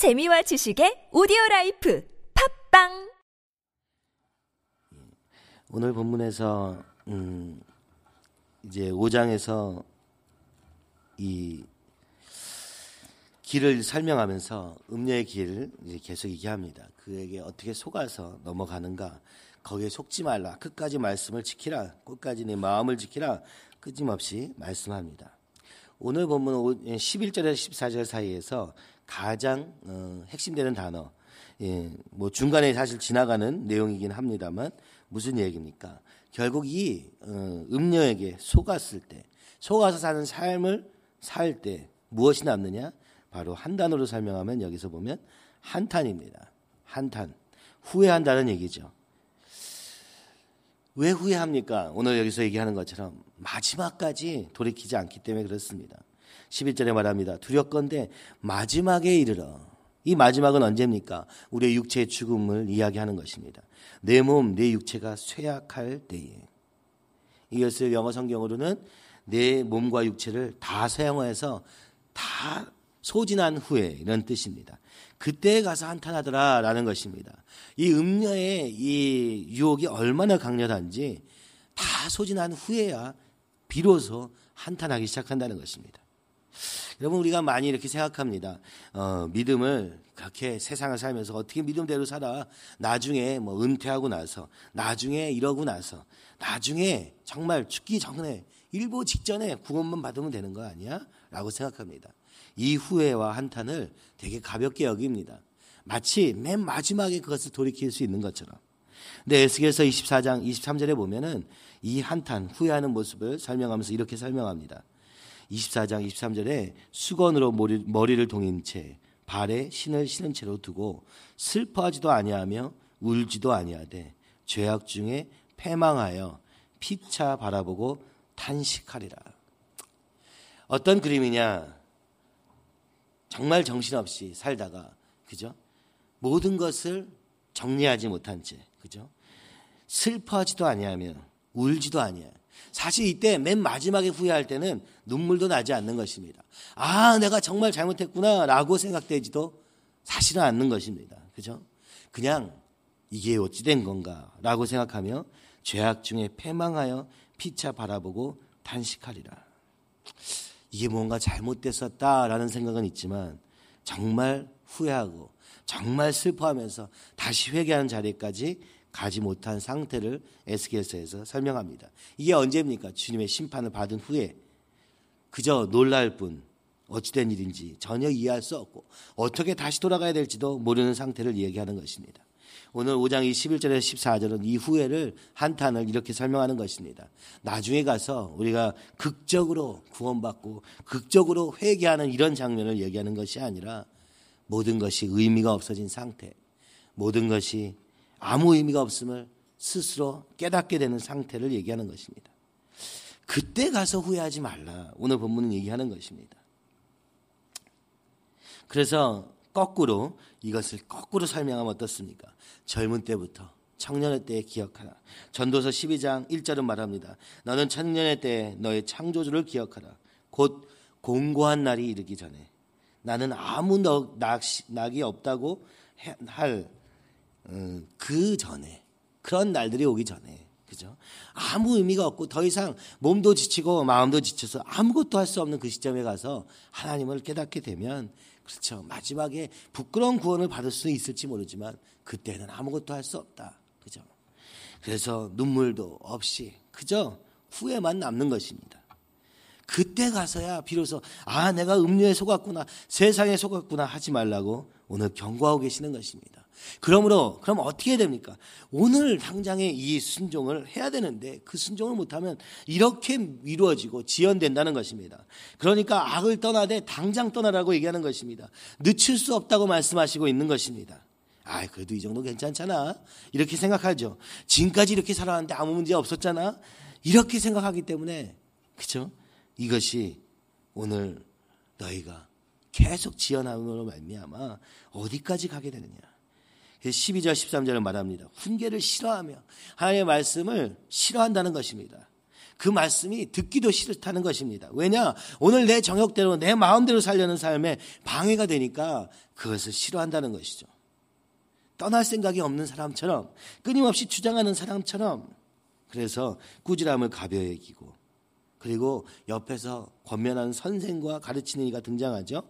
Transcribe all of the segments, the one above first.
재미와 지식의 오디오 라이프 팟빵 오늘 본문에서 음 이제 5장에서 이 길을 설명하면서 음녀의 길을 이제 계속 얘기합니다. 그에게 어떻게 속아서 넘어가는가? 거기에 속지 말라. 끝까지 말씀을 지키라. 끝까지 내 마음을 지키라. 끊임없이 말씀합니다. 오늘 본문 11절에서 14절 사이에서 가장 어, 핵심되는 단어, 예, 뭐 중간에 사실 지나가는 내용이긴 합니다만 무슨 얘기입니까? 결국 이 어, 음녀에게 속았을 때, 속아서 사는 삶을 살 때 무엇이 남느냐? 바로 한 단어로 설명하면 여기서 보면 한탄입니다. 한탄. 후회한다는 얘기죠. 왜 후회합니까? 오늘 여기서 얘기하는 것처럼 마지막까지 돌이키지 않기 때문에 그렇습니다. 11절에 말합니다. 두렵건대 마지막에 이르러 이 마지막은 언제입니까? 우리의 육체의 죽음을 이야기하는 것입니다. 내 몸, 내 육체가 쇠약할 때에. 이것을 영어 성경으로는 내 몸과 육체를 다 사용해서 다 소진한 후에 이런 뜻입니다. 그때에 가서 한탄하더라라는 것입니다. 이 음녀의 이 유혹이 얼마나 강렬한지 다 소진한 후에야 비로소 한탄하기 시작한다는 것입니다. 여러분 우리가 많이 이렇게 생각합니다. 어, 믿음을 그렇게 세상을 살면서 어떻게 믿음대로 살아 나중에 뭐 은퇴하고 나서 나중에 이러고 나서 나중에 정말 죽기 전에 일보 직전에 구원만 받으면 되는 거 아니야? 라고 생각합니다. 이 후회와 한탄을 되게 가볍게 여깁니다. 마치 맨 마지막에 그것을 돌이킬 수 있는 것처럼. 근데 에스겔서 24장 23절에 보면은 이 한탄, 후회하는 모습을 설명하면서 이렇게 설명합니다. 24장 23절에 수건으로 머리, 를 동인 채 발에 신을 신은 채로 두고 슬퍼하지도 아니하며 울지도 아니하되 죄악 중에 패망하여 피차 바라보고 탄식하리라. 어떤 그림이냐? 정말 정신없이 살다가 그죠? 모든 것을 정리하지 못한 채 그죠? 슬퍼하지도 아니하며 울지도 아니야. 사실 이때 맨 마지막에 후회할 때는 눈물도 나지 않는 것입니다. 아, 내가 정말 잘못했구나라고 생각되지도 사실은 않는 것입니다. 그죠? 그냥 이게 어찌된 건가라고 생각하며 죄악 중에 패망하여 피차 바라보고 탄식하리라. 이게 뭔가 잘못됐었다라는 생각은 있지만 정말 후회하고 정말 슬퍼하면서 다시 회개하는 자리까지 가지 못한 상태를 에스겔서에서 설명합니다. 이게 언제입니까? 주님의 심판을 받은 후에 그저 놀랄 뿐 어찌된 일인지 전혀 이해할 수 없고 어떻게 다시 돌아가야 될지도 모르는 상태를 얘기하는 것입니다. 오늘 5장 21절에서 14절은 이 후회를 한탄을 이렇게 설명하는 것입니다. 나중에 가서 우리가 극적으로 구원받고 극적으로 회개하는 이런 장면을 얘기하는 것이 아니라 모든 것이 의미가 없어진 상태, 모든 것이 아무 의미가 없음을 스스로 깨닫게 되는 상태를 얘기하는 것입니다. 그때 가서 후회하지 말라. 오늘 본문은 얘기하는 것입니다. 그래서 거꾸로 이것을 거꾸로 설명하면 어떻습니까? 젊은 때부터 청년의 때에 기억하라. 전도서 12장 1절은 말합니다. 너는 청년의 때에 너의 창조주를 기억하라. 곧 공고한 날이 이르기 전에 나는 아무 낙이 없다고 할 그 전에 그런 날들이 오기 전에 그죠? 아무 의미가 없고 더 이상 몸도 지치고 마음도 지쳐서 아무것도 할 수 없는 그 시점에 가서 하나님을 깨닫게 되면 그렇죠. 마지막에 부끄러운 구원을 받을 수 있을지 모르지만 그때는 아무것도 할 수 없다. 그죠? 그래서 눈물도 없이 그저 후회만 남는 것입니다. 그때 가서야 비로소 아 내가 음료에 속았구나 세상에 속았구나 하지 말라고 오늘 경고하고 계시는 것입니다. 그러므로 그럼 어떻게 됩니까? 오늘 당장에 이 순종을 해야 되는데 그 순종을 못하면 이렇게 이루어지고 지연된다는 것입니다. 그러니까 악을 떠나되 당장 떠나라고 얘기하는 것입니다. 늦출 수 없다고 말씀하시고 있는 것입니다. 아, 그래도 이 정도 괜찮잖아. 이렇게 생각하죠. 지금까지 이렇게 살아왔는데 아무 문제 없었잖아. 이렇게 생각하기 때문에 그죠? 이것이 오늘 너희가 계속 지연함으로 말미암아 어디까지 가게 되느냐? 12절 13절을 말합니다. 훈계를 싫어하며 하나님의 말씀을 싫어한다는 것입니다. 그 말씀이 듣기도 싫다는 것입니다. 왜냐? 오늘 내 정욕대로 내 마음대로 살려는 삶에 방해가 되니까 그것을 싫어한다는 것이죠. 떠날 생각이 없는 사람처럼 끊임없이 주장하는 사람처럼 그래서 꾸지람을 가벼이 여기고 그리고 옆에서 권면하는 선생과 가르치는 이가 등장하죠.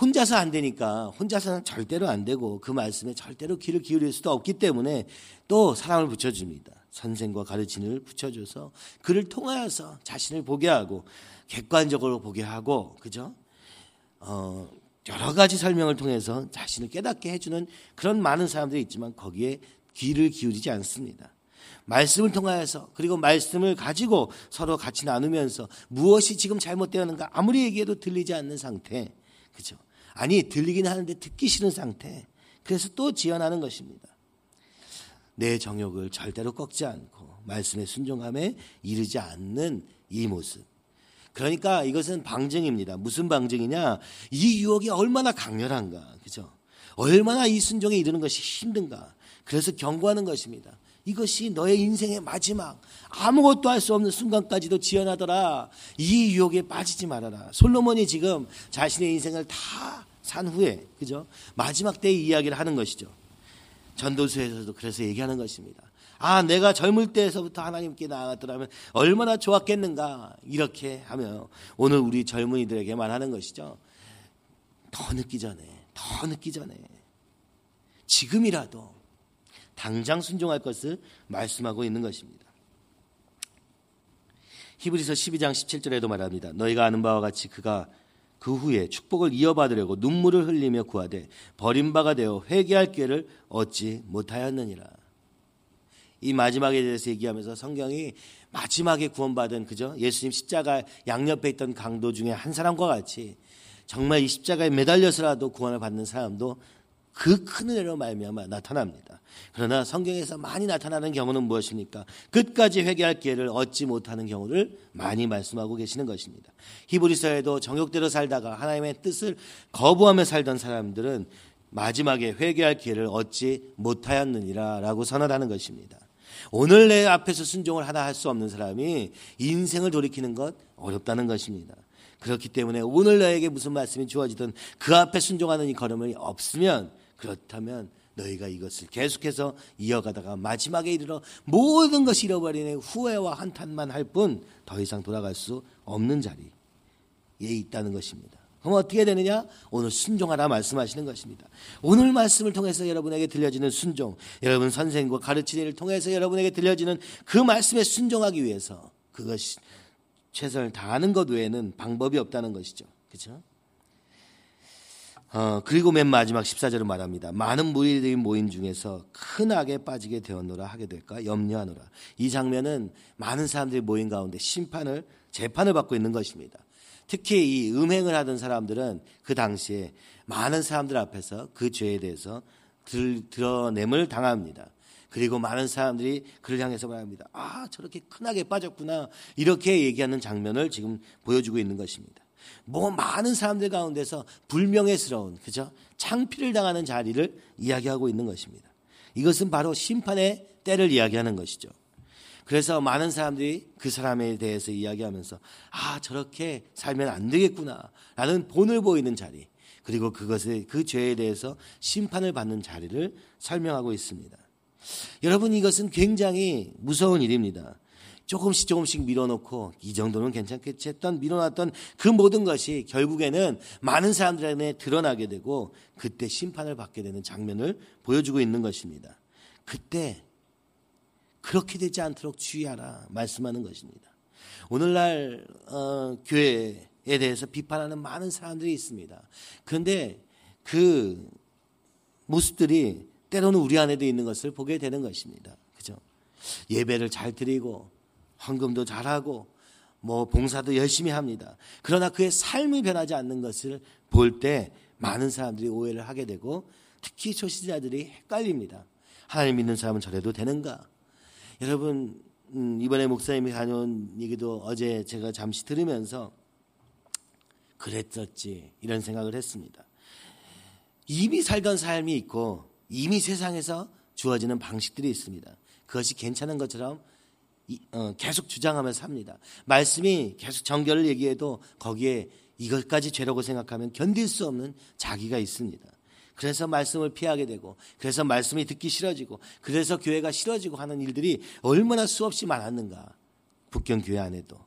혼자서 안 되니까 혼자서는 절대로 안 되고 그 말씀에 절대로 귀를 기울일 수도 없기 때문에 또 사람을 붙여줍니다. 선생과 가르치는 붙여줘서 그를 통하여서 자신을 보게 하고 객관적으로 보게 하고 그죠? 어, 여러 가지 설명을 통해서 자신을 깨닫게 해주는 그런 많은 사람들이 있지만 거기에 귀를 기울이지 않습니다. 말씀을 통하여서 그리고 말씀을 가지고 서로 같이 나누면서 무엇이 지금 잘못되었는가 아무리 얘기해도 들리지 않는 상태. 그죠? 아니, 들리긴 하는데 듣기 싫은 상태. 그래서 또 지연하는 것입니다. 내 정욕을 절대로 꺾지 않고 말씀의 순종함에 이르지 않는 이 모습. 그러니까 이것은 방증입니다. 무슨 방증이냐? 이 유혹이 얼마나 강렬한가. 그죠? 얼마나 이 순종에 이르는 것이 힘든가. 그래서 경고하는 것입니다. 이것이 너의 인생의 마지막 아무것도 할 수 없는 순간까지도 지연하더라. 이 유혹에 빠지지 말아라. 솔로몬이 지금 자신의 인생을 다 산 후에 그죠? 마지막 때의 이야기를 하는 것이죠. 전도서에서도 그래서 얘기하는 것입니다. 아, 내가 젊을 때에서부터 하나님께 나아갔더라면 얼마나 좋았겠는가. 이렇게 하며 오늘 우리 젊은이들에게 말하는 것이죠. 더 늦기 전에, 더 늦기 전에, 지금이라도 당장 순종할 것을 말씀하고 있는 것입니다. 히브리서 12장 17절에도 말합니다. 너희가 아는 바와 같이 그가 그 후에 축복을 이어받으려고 눈물을 흘리며 구하되 버림바가 되어 회개할 기회를 얻지 못하였느니라. 이 마지막에 대해서 얘기하면서 성경이 마지막에 구원받은 그죠? 예수님 십자가 양옆에 있던 강도 중에 한 사람과 같이 정말 이 십자가에 매달려서라도 구원을 받는 사람도 그 큰 은혜로 말미암아 나타납니다. 그러나 성경에서 많이 나타나는 경우는 무엇입니까? 끝까지 회개할 기회를 얻지 못하는 경우를 많이 말씀하고 계시는 것입니다. 히브리서에도 정욕대로 살다가 하나님의 뜻을 거부하며 살던 사람들은 마지막에 회개할 기회를 얻지 못하였느니라라고 선언하는 것입니다. 오늘 내 앞에서 순종을 하나 할 수 없는 사람이 인생을 돌이키는 것 어렵다는 것입니다. 그렇기 때문에 오늘 너에게 무슨 말씀이 주어지든 그 앞에 순종하는 이 걸음이 없으면 그렇다면 너희가 이것을 계속해서 이어가다가 마지막에 이르러 모든 것이 잃어버리는 후회와 한탄만 할 뿐 더 이상 돌아갈 수 없는 자리에 있다는 것입니다. 그럼 어떻게 되느냐? 오늘 순종하라 말씀하시는 것입니다. 오늘 말씀을 통해서 여러분에게 들려지는 순종, 여러분 선생과 가르치는 일을 통해서 여러분에게 들려지는 그 말씀에 순종하기 위해서 그것이 최선을 다하는 것 외에는 방법이 없다는 것이죠. 그렇죠? 어, 그리고 맨 마지막 14절을 말합니다. 많은 무리들이 모인 중에서 큰 악에 빠지게 되었노라 하게 될까 염려하노라. 이 장면은 많은 사람들이 모인 가운데 심판을 재판을 받고 있는 것입니다. 특히 이 음행을 하던 사람들은 그 당시에 많은 사람들 앞에서 그 죄에 대해서 들, 드러냄을 당합니다. 그리고 많은 사람들이 그를 향해서 말합니다. 아, 저렇게 큰 악에 빠졌구나. 이렇게 얘기하는 장면을 지금 보여주고 있는 것입니다. 뭐 많은 사람들 가운데서 불명예스러운 그죠? 창피를 당하는 자리를 이야기하고 있는 것입니다. 이것은 바로 심판의 때를 이야기하는 것이죠. 그래서 많은 사람들이 그 사람에 대해서 이야기하면서 아 저렇게 살면 안 되겠구나라는 본을 보이는 자리 그리고 그것을 그 죄에 대해서 심판을 받는 자리를 설명하고 있습니다. 여러분 이것은 굉장히 무서운 일입니다. 조금씩 조금씩 밀어놓고 이 정도는 괜찮겠지 했던 밀어놨던 그 모든 것이 결국에는 많은 사람들에게 드러나게 되고 그때 심판을 받게 되는 장면을 보여주고 있는 것입니다. 그때 그렇게 되지 않도록 주의하라 말씀하는 것입니다. 오늘날 어, 교회에 대해서 비판하는 많은 사람들이 있습니다. 그런데 그 모습들이 때로는 우리 안에도 있는 것을 보게 되는 것입니다. 그죠? 예배를 잘 드리고 헌금도 잘하고 뭐 봉사도 열심히 합니다. 그러나 그의 삶이 변하지 않는 것을 볼 때 많은 사람들이 오해를 하게 되고 특히 초신자들이 헷갈립니다. 하나님 믿는 사람은 저래도 되는가? 여러분 음, 이번에 목사님이 다녀온 얘기도 어제 제가 잠시 들으면서 그랬었지 이런 생각을 했습니다. 이미 살던 삶이 있고 이미 세상에서 주어지는 방식들이 있습니다. 그것이 괜찮은 것처럼 어, 계속 주장하며 삽니다. 말씀이 계속 정결을 얘기해도 거기에 이것까지 죄라고 생각하면 견딜 수 없는 자기가 있습니다. 그래서 말씀을 피하게 되고, 그래서 말씀이 듣기 싫어지고, 그래서 교회가 싫어지고 하는 일들이 얼마나 수없이 많았는가. 북경 교회 안에도.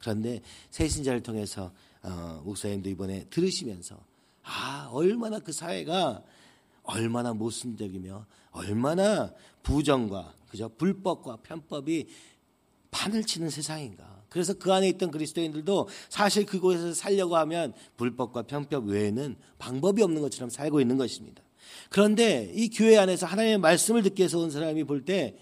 그런데 새신자를 통해서 어, 목사님도 이번에 들으시면서 아 얼마나 그 사회가 얼마나 모순적이며 얼마나 부정과 그저 불법과 편법이 판을 치는 세상인가. 그래서 그 안에 있던 그리스도인들도 사실 그곳에서 살려고 하면 불법과 편법 외에는 방법이 없는 것처럼 살고 있는 것입니다. 그런데 이 교회 안에서 하나님의 말씀을 듣기 위해서 온 사람이 볼 때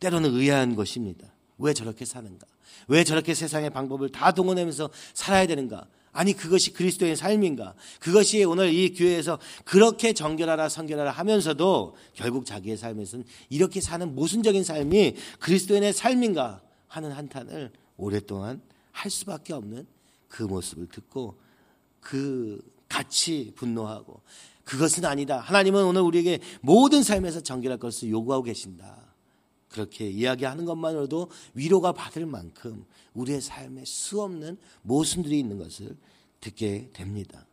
때로는 의아한 것입니다. 왜 저렇게 사는가? 왜 저렇게 세상의 방법을 다 동원하면서 살아야 되는가? 아니 그것이 그리스도의 삶인가? 그것이 오늘 이 교회에서 그렇게 정결하라 성결하라 하면서도 결국 자기의 삶에서는 이렇게 사는 모순적인 삶이 그리스도인의 삶인가 하는 한탄을 오랫동안 할 수밖에 없는 그 모습을 듣고 그 같이 분노하고 그것은 아니다. 하나님은 오늘 우리에게 모든 삶에서 정결할 것을 요구하고 계신다. 그렇게 이야기하는 것만으로도 위로가 받을 만큼 우리의 삶에 수없는 모순들이 있는 것을 듣게 됩니다.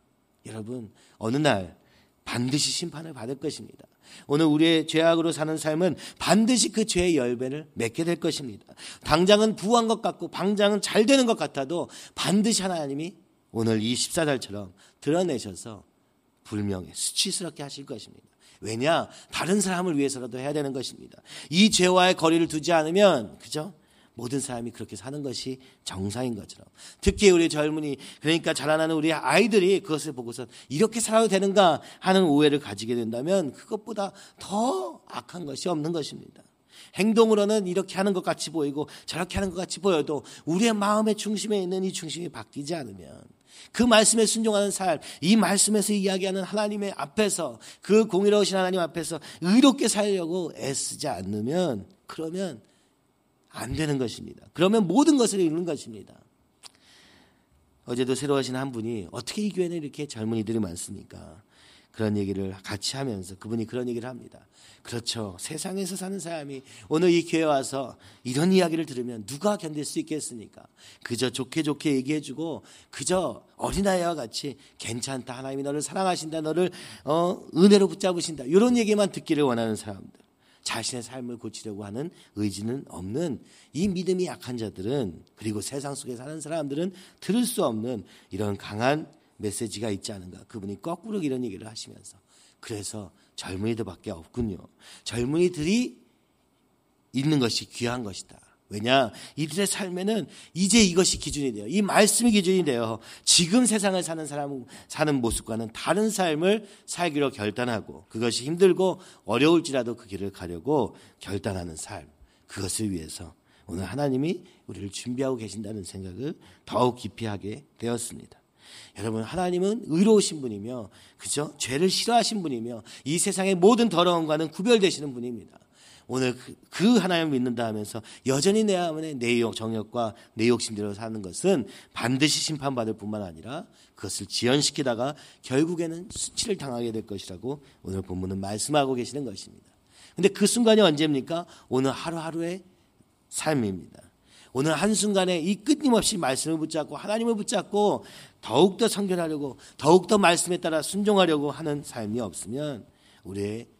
여러분, 어느 날 반드시 심판을 받을 것입니다. 오늘 우리의 죄악으로 사는 삶은 반드시 그 죄의 열배를 맺게 될 것입니다. 당장은 부한 것 같고 방장은 잘 되는 것 같아도 반드시 하나님이 오늘 이 14절처럼 드러내셔서 불명예, 수치스럽게 하실 것입니다. 왜냐? 다른 사람을 위해서라도 해야 되는 것입니다. 이 죄와의 거리를 두지 않으면, 그죠? 모든 사람이 그렇게 사는 것이 정상인 것처럼. 특히 우리 젊은이, 그러니까 자라나는 우리 아이들이 그것을 보고서 이렇게 살아도 되는가 하는 오해를 가지게 된다면 그것보다 더 악한 것이 없는 것입니다. 행동으로는 이렇게 하는 것 같이 보이고 저렇게 하는 것 같이 보여도 우리의 마음의 중심에 있는 이 중심이 바뀌지 않으면 그 말씀에 순종하는 삶, 이 말씀에서 이야기하는 하나님의 앞에서 그 공의로우신 하나님 앞에서 의롭게 살려고 애쓰지 않으면 그러면 안 되는 것입니다. 그러면 모든 것을 잃는 것입니다. 어제도 새로 하신 한 분이 어떻게 이 교회는 이렇게 젊은이들이 많습니까? 그런 얘기를 같이 하면서 그분이 그런 얘기를 합니다. 그렇죠. 세상에서 사는 사람이 오늘 이 교회 와서 이런 이야기를 들으면 누가 견딜 수 있겠습니까? 그저 좋게 좋게 얘기해주고 그저 어린아이와 같이 괜찮다. 하나님이 너를 사랑하신다. 너를 어, 은혜로 붙잡으신다. 이런 얘기만 듣기를 원하는 사람들. 자신의 삶을 고치려고 하는 의지는 없는 이 믿음이 약한 자들은 그리고 세상 속에 사는 사람들은 들을 수 없는 이런 강한 메시지가 있지 않은가. 그분이 거꾸로 이런 얘기를 하시면서 그래서 젊은이들밖에 없군요. 젊은이들이 있는 것이 귀한 것이다. 왜냐? 이들의 삶에는 이제 이것이 기준이 돼요. 이 말씀이 기준이 돼요. 지금 세상을 사는 사람, 사는 모습과는 다른 삶을 살기로 결단하고 그것이 힘들고 어려울지라도 그 길을 가려고 결단하는 삶. 그것을 위해서 오늘 하나님이 우리를 준비하고 계신다는 생각을 더욱 깊이 하게 되었습니다. 여러분 하나님은 의로우신 분이며 그죠? 죄를 싫어하신 분이며 이 세상의 모든 더러움과는 구별되시는 분입니다. 오늘 그, 그 하나님을 믿는다 하면서 여전히 내 안에 내 정욕과 내 욕심대로 사는 것은 반드시 심판받을 뿐만 아니라 그것을 지연시키다가 결국에는 수치를 당하게 될 것이라고 오늘 본문은 말씀하고 계시는 것입니다. 근데 그 순간이 언제입니까? 오늘 하루하루의 삶입니다. 오늘 한순간에 이 끊임없이 말씀을 붙잡고 하나님을 붙잡고 더욱더 성결하려고 더욱더 말씀에 따라 순종하려고 하는 삶이 없으면 우리의 어,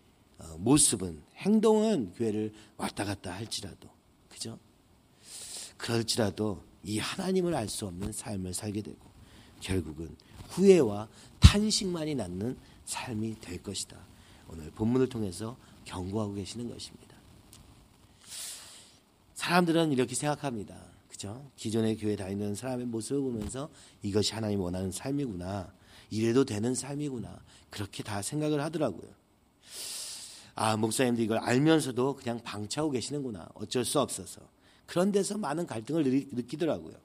모습은 행동은 교회를 왔다 갔다 할지라도 그죠? 그럴지라도 이 하나님을 알 수 없는 삶을 살게 되고 결국은 후회와 탄식만이 낳는 삶이 될 것이다. 오늘 본문을 통해서 경고하고 계시는 것입니다. 사람들은 이렇게 생각합니다. 그죠? 기존의 교회 다니는 사람의 모습을 보면서 이것이 하나님 원하는 삶이구나. 이래도 되는 삶이구나. 그렇게 다 생각을 하더라고요. 아, 목사님도 이걸 알면서도 그냥 방치하고 계시는구나. 어쩔 수 없어서. 그런 데서 많은 갈등을 느끼더라고요.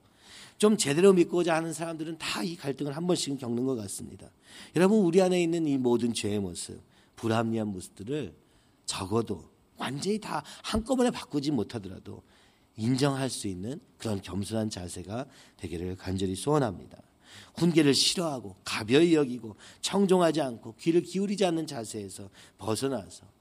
좀 제대로 믿고자 하는 사람들은 다 이 갈등을 한 번씩은 겪는 것 같습니다. 여러분, 우리 안에 있는 이 모든 죄의 모습, 불합리한 모습들을 적어도 완전히 다 한꺼번에 바꾸지 못하더라도 인정할 수 있는 그런 겸손한 자세가 되기를 간절히 소원합니다. 훈계를 싫어하고 가벼이 여기고 청종하지 않고 귀를 기울이지 않는 자세에서 벗어나서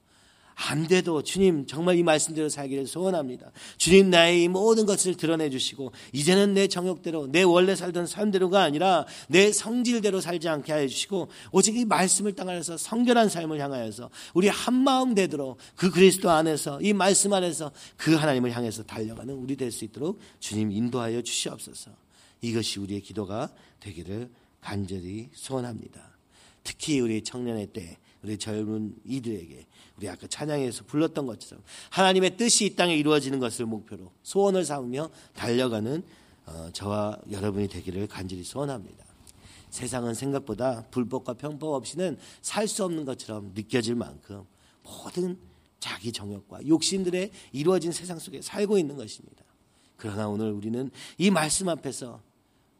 안 돼도 주님 정말 이 말씀대로 살기를 소원합니다. 주님 나의 이 모든 것을 드러내 주시고 이제는 내 정욕대로 내 원래 살던 삶대로가 아니라 내 성질대로 살지 않게 하여 주시고 오직 이 말씀을 땅하여서 성결한 삶을 향하여서 우리 한 마음 되도록 그 그리스도 안에서 이 말씀 안에서 그 하나님을 향해서 달려가는 우리 될 수 있도록 주님 인도하여 주시옵소서. 이것이 우리의 기도가 되기를 간절히 소원합니다. 특히 우리 청년의 때 우리 젊은 이들에게 우리 아까 찬양에서 불렀던 것처럼 하나님의 뜻이 이 땅에 이루어지는 것을 목표로 소원을 삼으며 달려가는 어, 저와 여러분이 되기를 간절히 소원합니다. 세상은 생각보다 불법과 편법 없이는 살 수 없는 것처럼 느껴질 만큼 모든 자기 정욕과 욕심들에 이루어진 세상 속에 살고 있는 것입니다. 그러나 오늘 우리는 이 말씀 앞에서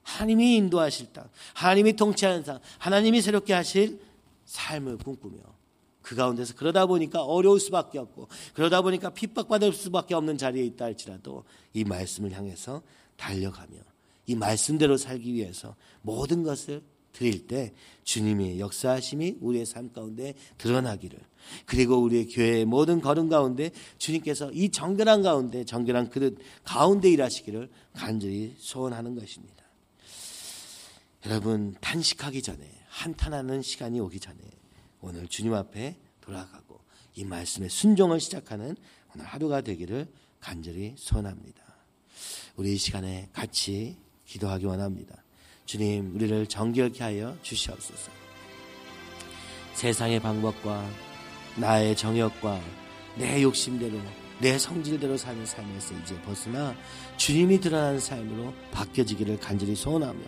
하나님이 인도하실 땅, 하나님이 통치하는 땅, 하나님이 새롭게 하실 삶을 꿈꾸며 그 가운데서 그러다 보니까 어려울 수밖에 없고 그러다 보니까 핍박받을 수밖에 없는 자리에 있다 할지라도 이 말씀을 향해서 달려가며 이 말씀대로 살기 위해서 모든 것을 드릴 때 주님의 역사하심이 우리의 삶 가운데 드러나기를 그리고 우리의 교회의 모든 걸음 가운데 주님께서 이 정결한 가운데 정결한 그릇 가운데 일하시기를 간절히 소원하는 것입니다. 여러분 탄식하기 전에 한탄하는 시간이 오기 전에 오늘 주님 앞에 돌아가고 이 말씀의 순종을 시작하는 오늘 하루가 되기를 간절히 소원합니다. 우리 이 시간에 같이 기도하기 원합니다. 주님, 우리를 정결케 하여 주시옵소서. 세상의 방법과 나의 정욕과 내 욕심대로 내 성질대로 사는 삶에서 이제 벗어나 주님이 드러나는 삶으로 바뀌어지기를 간절히 소원하며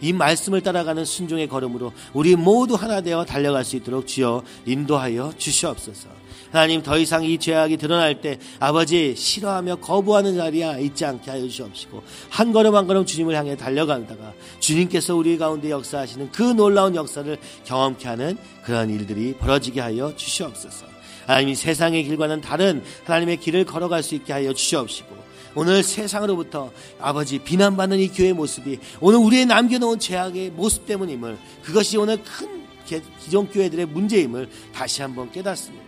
이 말씀을 따라가는 순종의 걸음으로 우리 모두 하나 되어 달려갈 수 있도록 주여 인도하여 주시옵소서. 하나님 더 이상 이 죄악이 드러날 때 아버지 싫어하며 거부하는 자리야 있지 않게 하여 주옵시고 한 걸음 한 걸음 주님을 향해 달려간다가 주님께서 우리 가운데 역사하시는 그 놀라운 역사를 경험케 하는 그러한 일들이 벌어지게 하여 주시옵소서. 하나님이 세상의 길과는 다른 하나님의 길을 걸어갈 수 있게 하여 주시옵시고 오늘 세상으로부터 아버지 비난받는 이 교회의 모습이 오늘 우리의 남겨놓은 죄악의 모습 때문임을 그것이 오늘 큰 기존 교회들의 문제임을 다시 한번 깨닫습니다.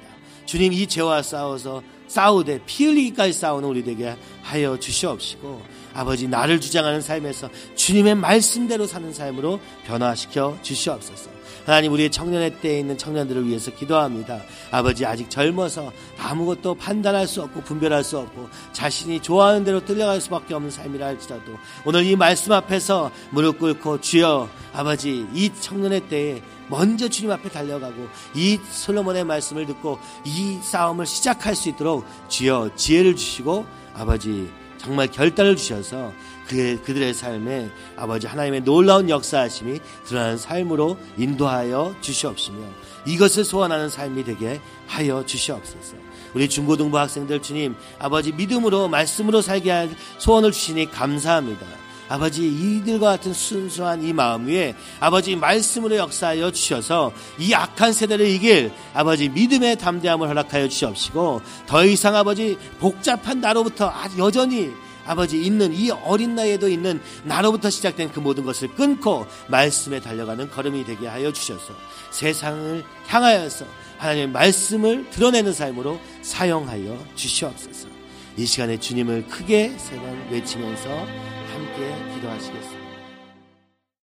주님 이 죄와 싸워서 싸우되 피 흘리기까지 싸우는 우리 되게 하여 주시옵시고 아버지 나를 주장하는 삶에서 주님의 말씀대로 사는 삶으로 변화시켜 주시옵소서. 하나님 우리의 청년의 때에 있는 청년들을 위해서 기도합니다. 아버지 아직 젊어서 아무것도 판단할 수 없고 분별할 수 없고 자신이 좋아하는 대로 끌려갈 수밖에 없는 삶이라 할지라도 오늘 이 말씀 앞에서 무릎 꿇고 주여 아버지 이 청년의 때에 먼저 주님 앞에 달려가고 이 솔로몬의 말씀을 듣고 이 싸움을 시작할 수 있도록 주여 지혜를 주시고 아버지 정말 결단을 주셔서 그, 그들의 삶에 아버지 하나님의 놀라운 역사하심이 드러나는 삶으로 인도하여 주시옵시며 이것을 소원하는 삶이 되게 하여 주시옵소서. 우리 중고등부 학생들 주님 아버지 믿음으로 말씀으로 살게 할 소원을 주시니 감사합니다. 아버지 이들과 같은 순수한 이 마음 위에 아버지 말씀으로 역사하여 주셔서 이 악한 세대를 이길 아버지 믿음의 담대함을 허락하여 주시옵시고 더 이상 아버지 복잡한 나로부터 여전히 아버지 있는 이 어린 나이에도 있는 나로부터 시작된 그 모든 것을 끊고 말씀에 달려가는 걸음이 되게 하여 주셔서 세상을 향하여서 하나님의 말씀을 드러내는 삶으로 사용하여 주시옵소서. 이 시간에 주님을 크게 세 번 외치면서 함께 기도하시겠습니다.